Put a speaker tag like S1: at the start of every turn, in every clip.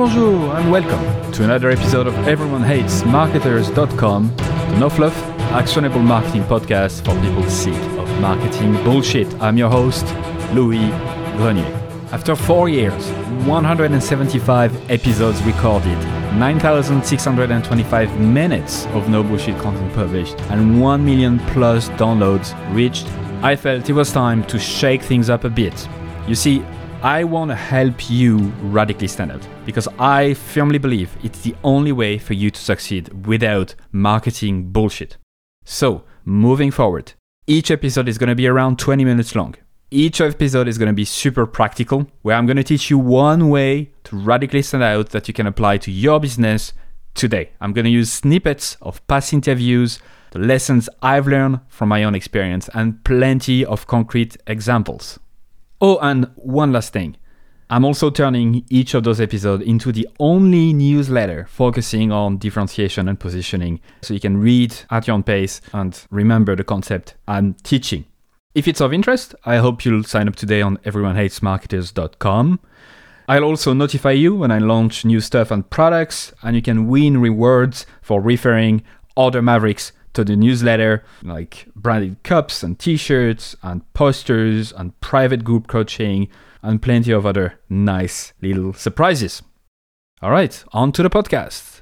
S1: bonjour, and welcome to another episode of Everyone Hates Marketers.com, the no fluff, actionable marketing podcast for people sick of marketing bullshit. I'm your host, Louis Grenier. After four years, 175 episodes recorded, 9,625 minutes of no bullshit content published, and 1 million plus downloads reached, I felt it was time to shake things up a bit. You see, I want to help you radically stand out because I firmly believe it's the only way for you to succeed without marketing bullshit. So, moving forward, each episode is going to be around 20 minutes long. Each episode is going to be super practical, where I'm going to teach you one way to radically stand out that you can apply to your business today. I'm going to use snippets of past interviews, the lessons I've learned from my own experience, and plenty of concrete examples. Oh, and one last thing. I'm also turning each of those episodes into the only newsletter focusing on differentiation and positioning so you can read at your own pace and remember the concept I'm teaching. If it's of interest, I hope you'll sign up today on everyonehatesmarketers.com. I'll also notify you when I launch new stuff and products, and you can win rewards for referring other Mavericks to the newsletter, like branded cups and t shirts, and posters, and private group coaching, and plenty of other nice little surprises. All right, on to the podcast.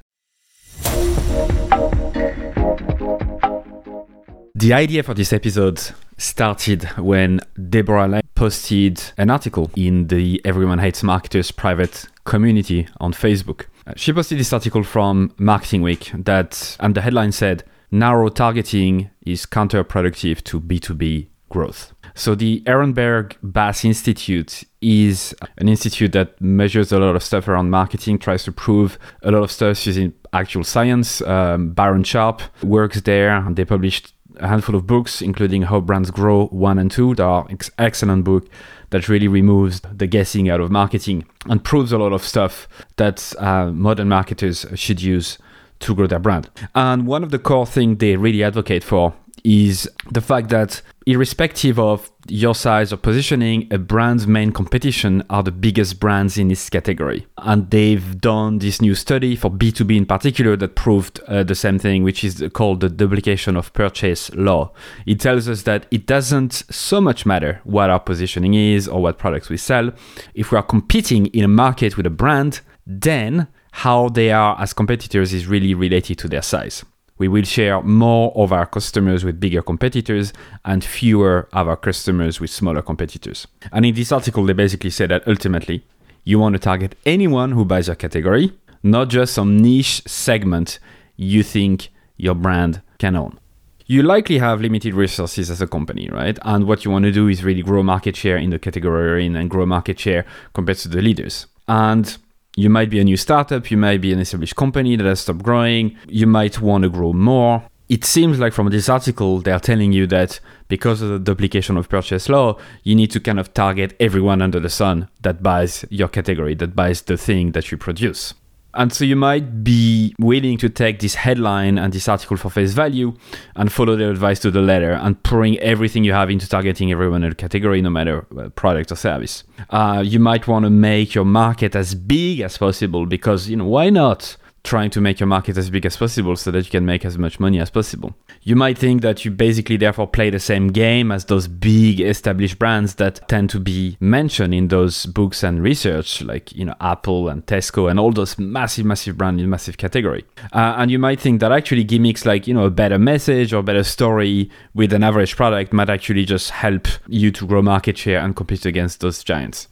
S1: The idea for this episode started when Deborah Lang posted an article in the Everyone Hates Marketers private community on Facebook. Uh, she posted this article from Marketing Week that, and the headline said, Narrow targeting is counterproductive to B2B growth. So, the Ehrenberg Bass Institute is an institute that measures a lot of stuff around marketing, tries to prove a lot of stuff using actual science. Um, Sharp works there, and they published a handful of books, including How Brands Grow 1 and 2. They are ex- excellent book that really removes the guessing out of marketing and proves a lot of stuff that uh, modern marketers should use to grow their brand. And one of the core things they really advocate for is the fact that irrespective of your size or positioning, a brand's main competition are the biggest brands in this category. And they've done this new study for B2B in particular that proved uh, the same thing, which is called the duplication of purchase law. It tells us that it doesn't so much matter what our positioning is or what products we sell. If we are competing in a market with a brand, then how they are as competitors is really related to their size. We will share more of our customers with bigger competitors and fewer of our customers with smaller competitors. And in this article, they basically say that ultimately, you want to target anyone who buys your category, not just some niche segment you think your brand can own. You likely have limited resources as a company, right? And what you want to do is really grow market share in the category and grow market share compared to the leaders. And you might be a new startup, you might be an established company that has stopped growing, you might want to grow more. It seems like from this article, they're telling you that because of the duplication of purchase law, you need to kind of target everyone under the sun that buys your category, that buys the thing that you produce. And so you might be willing to take this headline and this article for face value and follow their advice to the letter and pouring everything you have into targeting everyone in a category, no matter product or service. Uh, you might want to make your market as big as possible because, you know, why not? Trying to make your market as big as possible so that you can make as much money as possible. You might think that you basically therefore play the same game as those big established brands that tend to be mentioned in those books and research, like you know Apple and Tesco and all those massive, massive brands in massive category. Uh, and you might think that actually gimmicks like you know a better message or better story with an average product might actually just help you to grow market share and compete against those giants.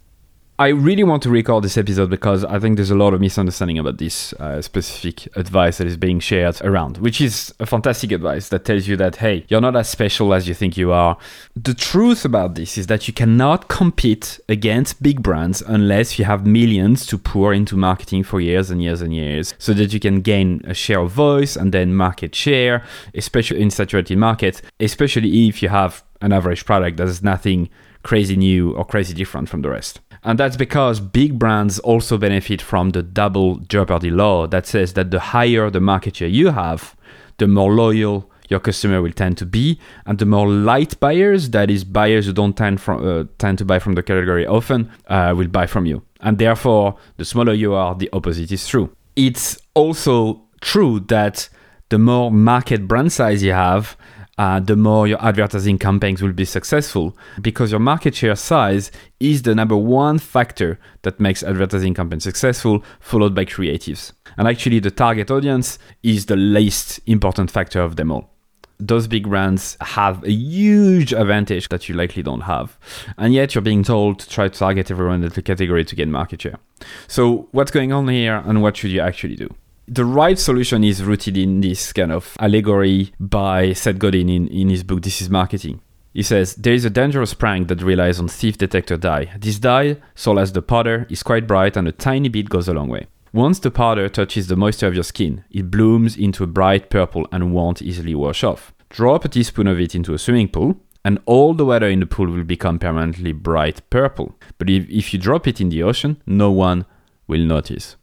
S1: I really want to record this episode because I think there's a lot of misunderstanding about this uh, specific advice that is being shared around, which is a fantastic advice that tells you that, hey, you're not as special as you think you are. The truth about this is that you cannot compete against big brands unless you have millions to pour into marketing for years and years and years so that you can gain a share of voice and then market share, especially in saturated markets, especially if you have an average product that is nothing crazy new or crazy different from the rest. And that's because big brands also benefit from the double jeopardy law that says that the higher the market share you have, the more loyal your customer will tend to be, and the more light buyers, that is, buyers who don't tend, from, uh, tend to buy from the category often, uh, will buy from you. And therefore, the smaller you are, the opposite is true. It's also true that the more market brand size you have, uh, the more your advertising campaigns will be successful because your market share size is the number one factor that makes advertising campaigns successful, followed by creatives. And actually, the target audience is the least important factor of them all. Those big brands have a huge advantage that you likely don't have. And yet, you're being told to try to target everyone in the category to gain market share. So, what's going on here, and what should you actually do? The right solution is rooted in this kind of allegory by Seth Godin in, in his book This is Marketing. He says, There is a dangerous prank that relies on thief detector dye. This dye, sold as the powder, is quite bright and a tiny bit goes a long way. Once the powder touches the moisture of your skin, it blooms into a bright purple and won't easily wash off. Drop a teaspoon of it into a swimming pool, and all the water in the pool will become permanently bright purple. But if, if you drop it in the ocean, no one will notice.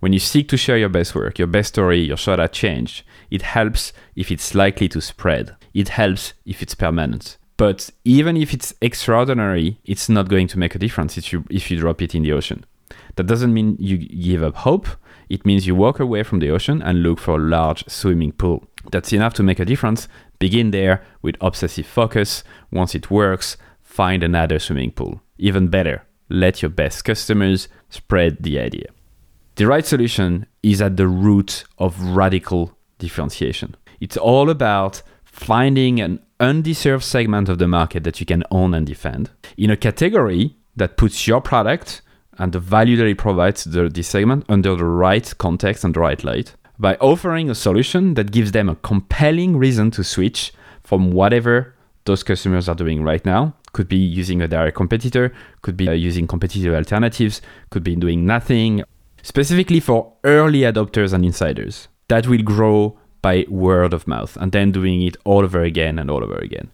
S1: When you seek to share your best work, your best story, your shot at change, it helps if it's likely to spread. It helps if it's permanent. But even if it's extraordinary, it's not going to make a difference if you, if you drop it in the ocean. That doesn't mean you give up hope. It means you walk away from the ocean and look for a large swimming pool. That's enough to make a difference. Begin there with obsessive focus. Once it works, find another swimming pool. Even better, let your best customers spread the idea. The right solution is at the root of radical differentiation. It's all about finding an undeserved segment of the market that you can own and defend in a category that puts your product and the value that it provides to this segment under the right context and the right light by offering a solution that gives them a compelling reason to switch from whatever those customers are doing right now could be using a direct competitor could be uh, using competitive alternatives could be doing nothing specifically for early adopters and insiders. That will grow by word of mouth and then doing it all over again and all over again.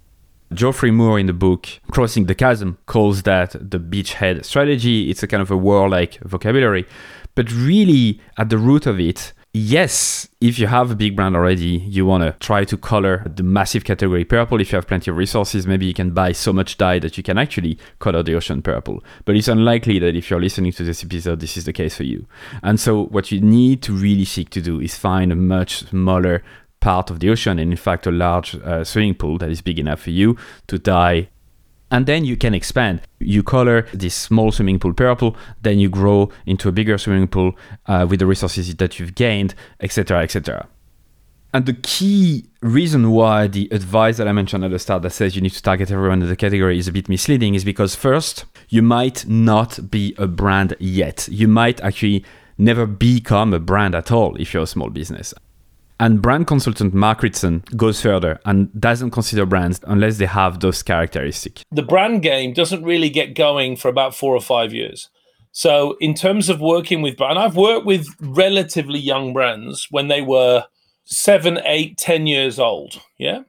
S1: Geoffrey Moore in the book Crossing the Chasm calls that the beachhead strategy. It's a kind of a warlike vocabulary, but really at the root of it, yes, if you have a big brand already, you want to try to color the massive category purple. If you have plenty of resources, maybe you can buy so much dye that you can actually color the ocean purple. But it's unlikely that if you're listening to this episode, this is the case for you. And so, what you need to really seek to do is find a much smaller part of the ocean and in fact a large uh, swimming pool that is big enough for you to dye and then you can expand. You color this small swimming pool purple, then you grow into a bigger swimming pool uh, with the resources that you've gained, etc., etc. And the key reason why the advice that I mentioned at the start that says you need to target everyone in the category is a bit misleading is because first, you might not be a brand yet. You might actually never become a brand at all if you're a small business. And brand consultant Mark Ritson goes further and doesn't consider brands unless they have those characteristics.
S2: The brand game doesn't really get going for about four or five years. So, in terms of working with brand, I've worked with relatively young brands when they were seven, eight, ten years old. Yeah.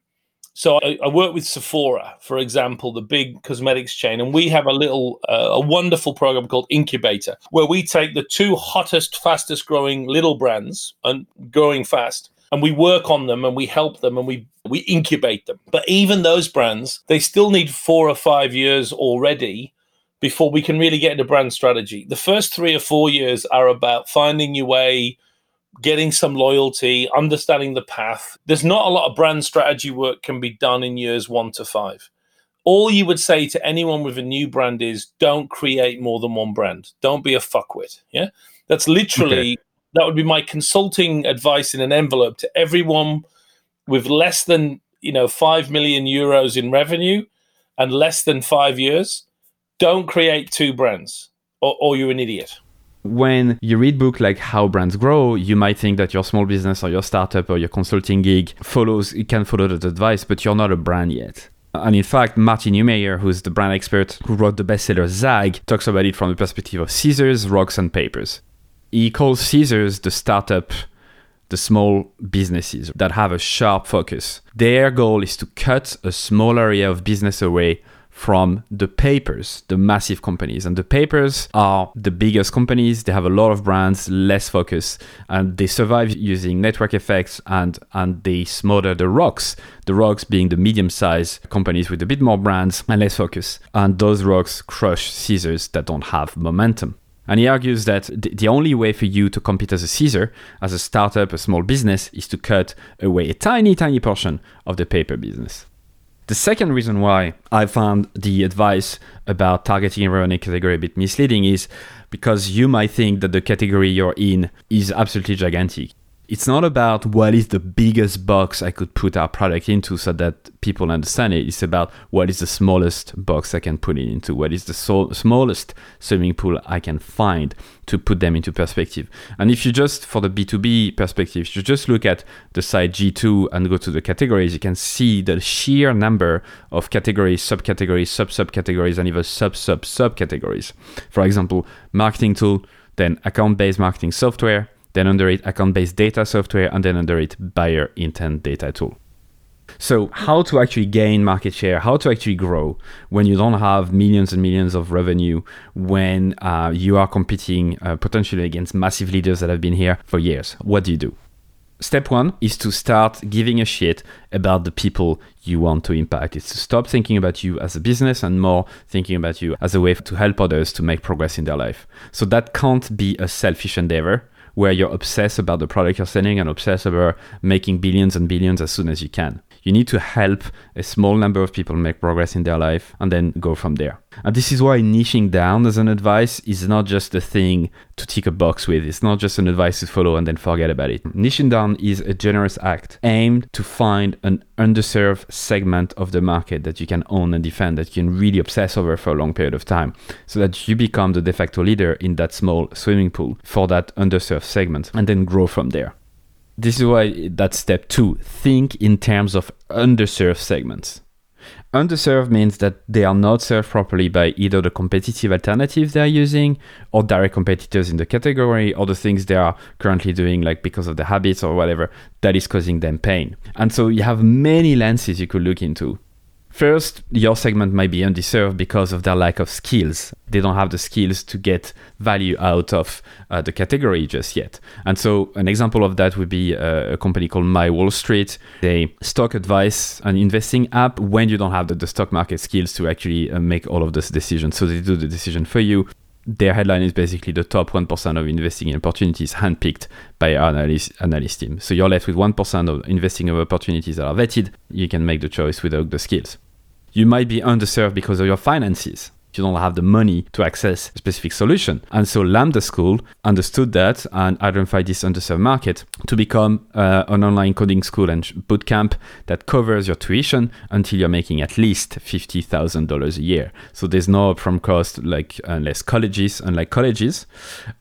S2: So I, I, work with Sephora, for example, the big cosmetics chain, and we have a little, uh, a wonderful program called Incubator, where we take the two hottest, fastest growing little brands and growing fast, and we work on them and we help them and we we incubate them. But even those brands, they still need four or five years already before we can really get into brand strategy. The first three or four years are about finding your way, getting some loyalty, understanding the path. There's not a lot of brand strategy work can be done in years one to five. All you would say to anyone with a new brand is don't create more than one brand. Don't be a fuckwit. Yeah. That's literally okay that would be my consulting advice in an envelope to everyone with less than you know 5 million euros in revenue and less than five years. Don't create two brands or, or you're an idiot.
S1: When you read book like how brands grow you might think that your small business or your startup or your consulting gig follows can follow that advice but you're not a brand yet. And in fact, Martin Neumeier, who's the brand expert who wrote the bestseller Zag, talks about it from the perspective of scissors, rocks, and papers he calls Scissors the startup, the small businesses that have a sharp focus. Their goal is to cut a small area of business away from the papers, the massive companies. And the papers are the biggest companies. They have a lot of brands, less focus, and they survive using network effects and, and they smother the rocks. The rocks being the medium sized companies with a bit more brands and less focus. And those rocks crush scissors that don't have momentum. And he argues that the only way for you to compete as a Caesar, as a startup, a small business, is to cut away a tiny, tiny portion of the paper business. The second reason why I found the advice about targeting a revenue category a bit misleading is because you might think that the category you're in is absolutely gigantic it's not about what is the biggest box I could put our product into so that people understand it. It's about what is the smallest box I can put it into, what is the so- smallest swimming pool I can find to put them into perspective. And if you just, for the B2B perspective, you just look at the site G2 and go to the categories, you can see the sheer number of categories, subcategories, sub subcategories, and even sub sub subcategories. For example, marketing tool, then account based marketing software then under it account-based data software, and then under it buyer intent data tool. So, how to actually gain market share, how to actually grow when you don't have millions and millions of revenue, when uh, you are competing uh, potentially against massive leaders that have been here for years. What do you do? Step one is to start giving a shit about the people you want to impact. It's to stop thinking about you as a business and more thinking about you as a way to help others to make progress in their life. So, that can't be a selfish endeavor where you're obsessed about the product you're selling and obsessed about making billions and billions as soon as you can. You need to help a small number of people make progress in their life and then go from there. And this is why niching down as an advice is not just a thing to tick a box with. It's not just an advice to follow and then forget about it. Niching down is a generous act aimed to find an underserved segment of the market that you can own and defend, that you can really obsess over for a long period of time, so that you become the de facto leader in that small swimming pool for that underserved segment and then grow from there. This is why that's step two. Think in terms of underserved segments. Underserved means that they are not served properly by either the competitive alternatives they are using or direct competitors in the category or the things they are currently doing, like because of the habits or whatever, that is causing them pain. And so you have many lenses you could look into. First, your segment might be undeserved because of their lack of skills. They don't have the skills to get value out of uh, the category just yet. And so, an example of that would be uh, a company called My Wall Street. They stock advice and investing app when you don't have the, the stock market skills to actually uh, make all of those decisions. So, they do the decision for you. Their headline is basically the top 1% of investing in opportunities handpicked by our analyst, analyst team. So you're left with 1% of investing opportunities that are vetted. You can make the choice without the skills you might be underserved because of your finances. You don't have the money to access a specific solution. And so Lambda School understood that and identified this underserved market to become uh, an online coding school and bootcamp that covers your tuition until you're making at least $50,000 a year. So there's no upfront cost like unless colleges, unlike colleges.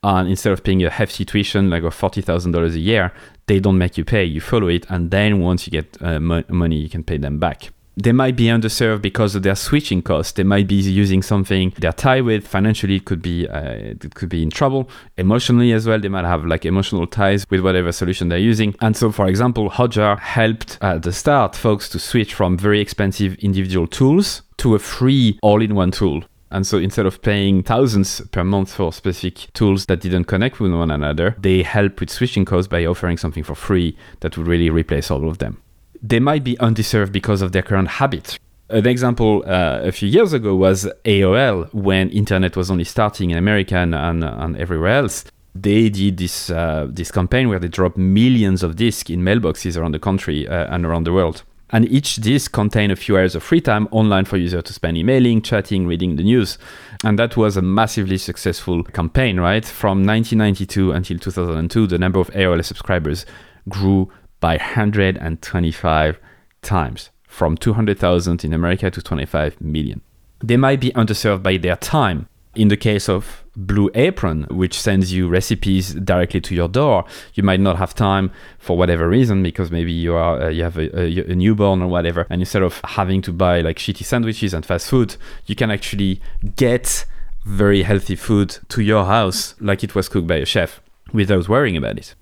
S1: And instead of paying a hefty tuition like of $40,000 a year, they don't make you pay. You follow it. And then once you get uh, mo- money, you can pay them back they might be underserved because of their switching costs. They might be using something they're tied with. Financially, it could be uh, it could be in trouble. Emotionally as well, they might have like emotional ties with whatever solution they're using. And so, for example, Hotjar helped at the start folks to switch from very expensive individual tools to a free all-in-one tool. And so instead of paying thousands per month for specific tools that didn't connect with one another, they help with switching costs by offering something for free that would really replace all of them they might be undeserved because of their current habits. An example uh, a few years ago was AOL when internet was only starting in America and, and, and everywhere else. They did this uh, this campaign where they dropped millions of discs in mailboxes around the country uh, and around the world. And each disc contained a few hours of free time online for users to spend emailing, chatting, reading the news. And that was a massively successful campaign, right? From 1992 until 2002, the number of AOL subscribers grew by 125 times from 200,000 in America to 25 million. They might be underserved by their time. In the case of Blue Apron, which sends you recipes directly to your door, you might not have time for whatever reason because maybe you are uh, you have a, a, a, newborn or whatever, and instead of having to buy like shitty sandwiches and fast food, you can actually get very healthy food to your house like it was cooked by a chef without worrying about it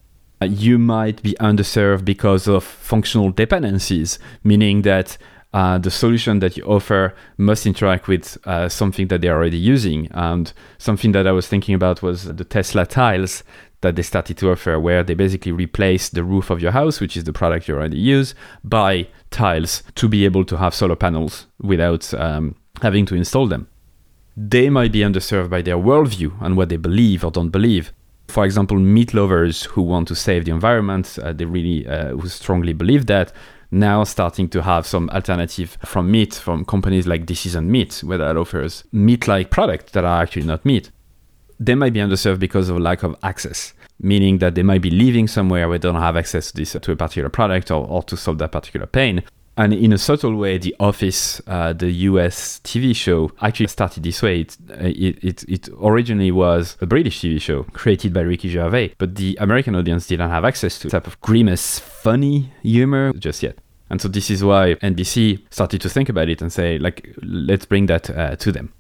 S1: you might be underserved because of functional dependencies, meaning that uh, the solution that you offer must interact with uh, something that they're already using. And something that I was thinking about was the Tesla tiles that they started to offer, where they basically replace the roof of your house, which is the product you already use, by tiles to be able to have solar panels without um, having to install them they might be underserved by their worldview and what they believe or don't believe. For example, meat lovers who want to save the environment, uh, they really uh, who strongly believe that, now starting to have some alternative from meat from companies like Decision Meat, where that offers meat-like products that are actually not meat. They might be underserved because of lack of access, meaning that they might be living somewhere where they don't have access to this to a particular product or, or to solve that particular pain. And in a subtle way, The Office, uh, the US TV show, actually started this way. It, it, it, it, originally was a British TV show created by Ricky Gervais, but the American audience didn't have access to type of grimace, funny humor just yet. And so this is why NBC started to think about it and say, like, let's bring that uh, to them.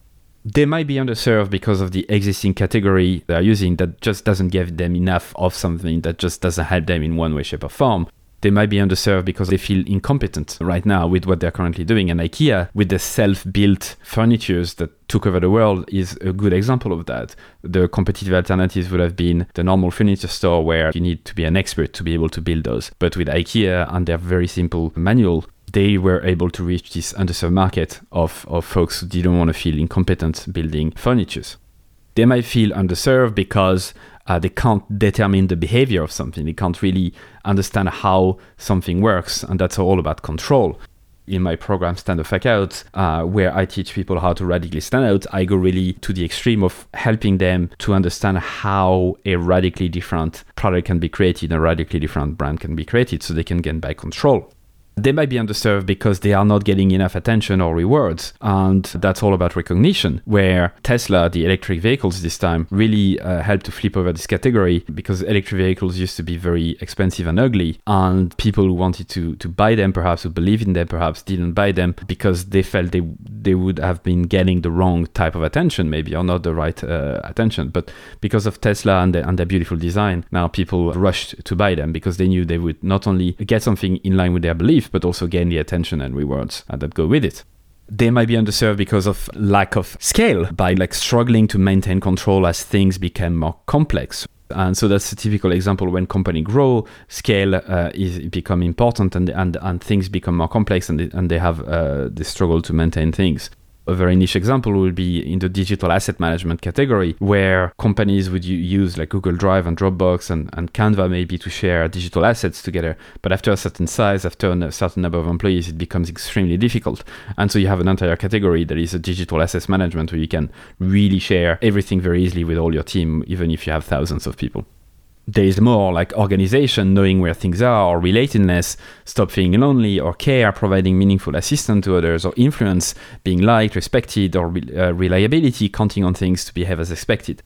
S1: They might be underserved because of the existing category they're using that just doesn't give them enough of something that just doesn't help them in one way, shape, or form they might be underserved because they feel incompetent right now with what they're currently doing. And IKEA, with the self built furnitures that took over the world, is a good example of that. The competitive alternatives would have been the normal furniture store where you need to be an expert to be able to build those. But with IKEA and their very simple manual, they were able to reach this underserved market of, of folks who didn't want to feel incompetent building furnitures. They might feel underserved because uh, they can't determine the behavior of something. They can't really understand how something works, and that's all about control. In my program, Stand the Fuck Out, uh, where I teach people how to radically stand out, I go really to the extreme of helping them to understand how a radically different product can be created, a radically different brand can be created, so they can gain back control they might be underserved because they are not getting enough attention or rewards. And that's all about recognition, where Tesla, the electric vehicles this time, really uh, helped to flip over this category because electric vehicles used to be very expensive and ugly. And people who wanted to, to buy them, perhaps, who believe in them, perhaps didn't buy them because they felt they, they would have been getting the wrong type of attention, maybe, or not the right uh, attention. But because of Tesla and, the, and their beautiful design, now people rushed to buy them because they knew they would not only get something in line with their belief, but also gain the attention and rewards uh, that go with it. They might be underserved because of lack of scale by like struggling to maintain control as things become more complex. And so that's a typical example when company grow scale uh, is become important and, and and things become more complex and they, and they have uh, they struggle to maintain things a very niche example would be in the digital asset management category, where companies would use like Google Drive and Dropbox and, and Canva maybe to share digital assets together. But after a certain size, after a certain number of employees, it becomes extremely difficult. And so you have an entire category that is a digital asset management where you can really share everything very easily with all your team, even if you have thousands of people there is more like organization, knowing where things are, or relatedness, stop feeling lonely, or care, providing meaningful assistance to others, or influence, being liked, respected, or uh, reliability, counting on things to behave as expected.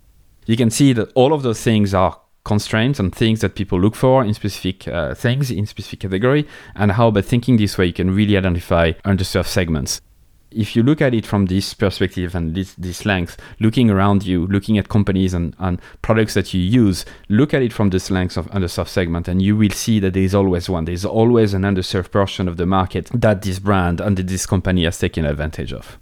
S1: You can see that all of those things are constraints and things that people look for in specific uh, things in specific category, and how by thinking this way you can really identify underserved segments if you look at it from this perspective and this, this length, looking around you, looking at companies and, and products that you use, look at it from this length of underserved segment, and you will see that there is always one. There is always an underserved portion of the market that this brand and this company has taken advantage of.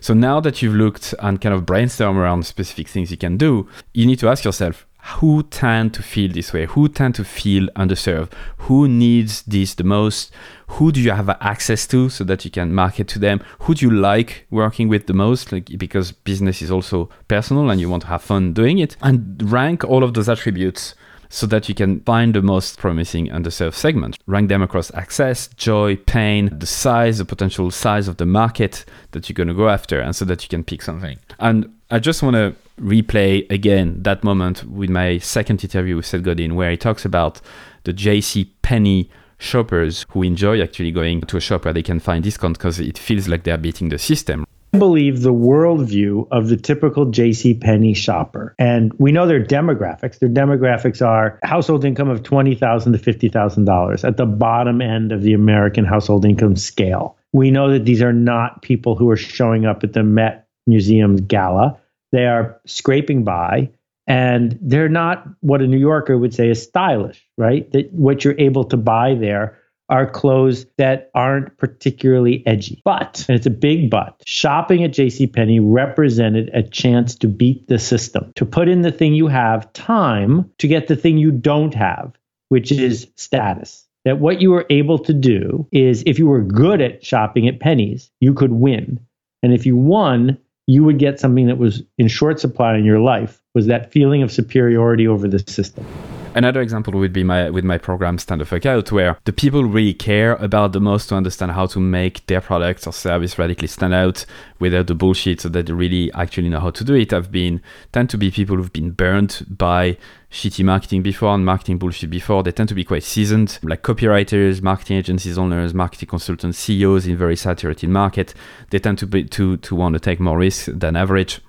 S1: So now that you've looked and kind of brainstorm around specific things you can do, you need to ask yourself, who tend to feel this way? Who tend to feel underserved? Who needs this the most? Who do you have access to so that you can market to them? Who do you like working with the most? Like because business is also personal and you want to have fun doing it. And rank all of those attributes so that you can find the most promising underserved segment. Rank them across access, joy, pain, the size, the potential size of the market that you're going to go after, and so that you can pick something. And I just want to replay again that moment with my second interview with Seth Godin, where he talks about the JC Penney shoppers who enjoy actually going to a shop where they can find discount because it feels like they're beating the system.
S3: I believe the worldview of the typical JC Penney shopper. And we know their demographics. Their demographics are household income of 20,000 to $50,000 at the bottom end of the American household income scale. We know that these are not people who are showing up at the Met Museum gala. They are scraping by and they're not what a New Yorker would say is stylish, right? That what you're able to buy there are clothes that aren't particularly edgy. But, and it's a big but, shopping at J.C. JCPenney represented a chance to beat the system, to put in the thing you have, time, to get the thing you don't have, which is status. That what you were able to do is if you were good at shopping at pennies, you could win. And if you won, you would get something that was in short supply in your life was that feeling of superiority over the system.
S1: Another example would be my with my program Stand the Out, where the people really care about the most to understand how to make their products or service radically stand out without the bullshit, so that they really actually know how to do it. Have been tend to be people who've been burned by shitty marketing before and marketing bullshit before. They tend to be quite seasoned, like copywriters, marketing agencies owners, marketing consultants, CEOs in very saturated market. They tend to be to to want to take more risks than average.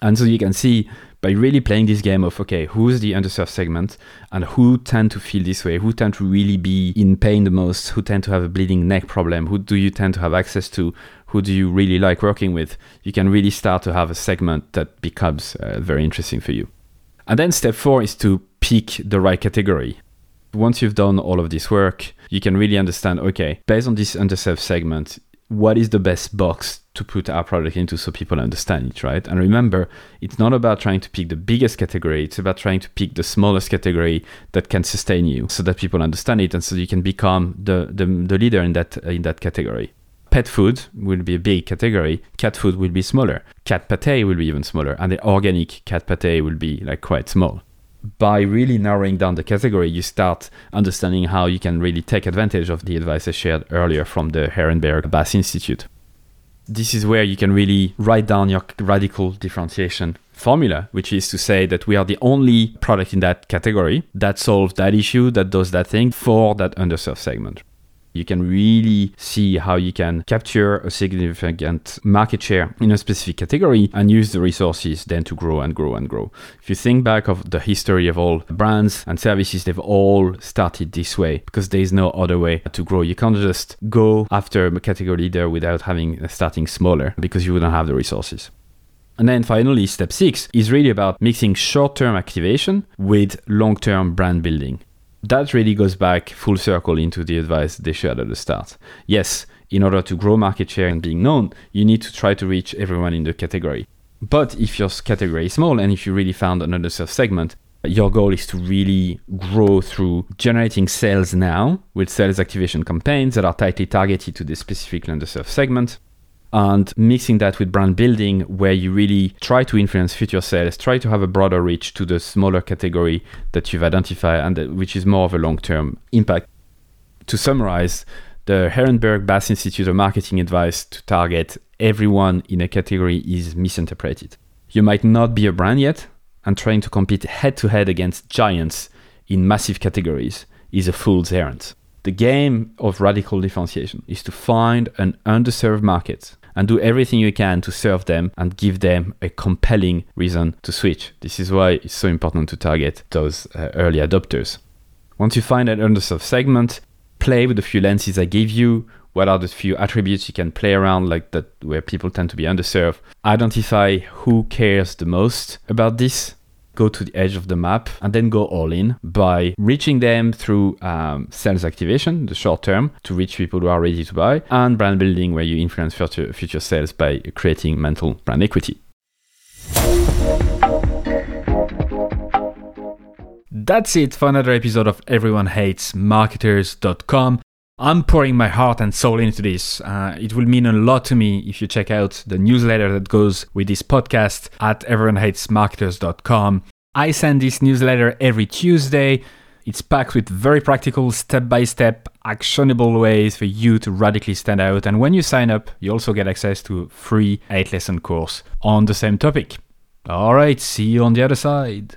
S1: And so you can see by really playing this game of okay, who's the underserved segment and who tend to feel this way, who tend to really be in pain the most, who tend to have a bleeding neck problem, who do you tend to have access to, who do you really like working with, you can really start to have a segment that becomes uh, very interesting for you. And then step four is to pick the right category. Once you've done all of this work, you can really understand okay, based on this underserved segment, what is the best box to put our product into so people understand it, right? And remember, it's not about trying to pick the biggest category, it's about trying to pick the smallest category that can sustain you so that people understand it and so you can become the, the, the leader in that in that category. Pet food will be a big category. Cat food will be smaller. Cat pate will be even smaller. And the organic cat pate will be like quite small by really narrowing down the category, you start understanding how you can really take advantage of the advice I shared earlier from the Ehrenberg Bass Institute. This is where you can really write down your radical differentiation formula, which is to say that we are the only product in that category that solves that issue, that does that thing for that underserved segment you can really see how you can capture a significant market share in a specific category and use the resources then to grow and grow and grow. If you think back of the history of all brands and services, they've all started this way because there is no other way to grow. You can't just go after a category leader without having uh, starting smaller because you wouldn't have the resources. And then finally, step six is really about mixing short term activation with long term brand building that really goes back full circle into the advice they shared at the start. Yes, in order to grow market share and being known, you need to try to reach everyone in the category. But if your category is small and if you really found an underserved segment, your goal is to really grow through generating sales now with sales activation campaigns that are tightly targeted to this specific underserved segment and mixing that with brand building where you really try to influence future sales try to have a broader reach to the smaller category that you've identified and that, which is more of a long-term impact to summarize the Ehrenberg Bass Institute of Marketing advice to target everyone in a category is misinterpreted. You might not be a brand yet, and trying to compete head to head against giants in massive categories is a fool's errand. The game of radical differentiation is to find an underserved market and do everything you can to serve them and give them a compelling reason to switch. This is why it's so important to target those uh, early adopters. Once you find an underserved segment, play with the few lenses I gave you. What are the few attributes you can play around, like that, where people tend to be underserved? Identify who cares the most about this go to the edge of the map and then go all in by reaching them through um, sales activation, the short term, to reach people who are ready to buy, and brand building, where you influence future, future sales by creating mental brand equity. That's it for another episode of Everyone Hates Marketers.com. I'm pouring my heart and soul into this. Uh, it will mean a lot to me if you check out the newsletter that goes with this podcast at everyonehatesmarketers.com. I send this newsletter every Tuesday. It's packed with very practical, step by step, actionable ways for you to radically stand out. And when you sign up, you also get access to a free 8 lesson course on the same topic. All right, see you on the other side.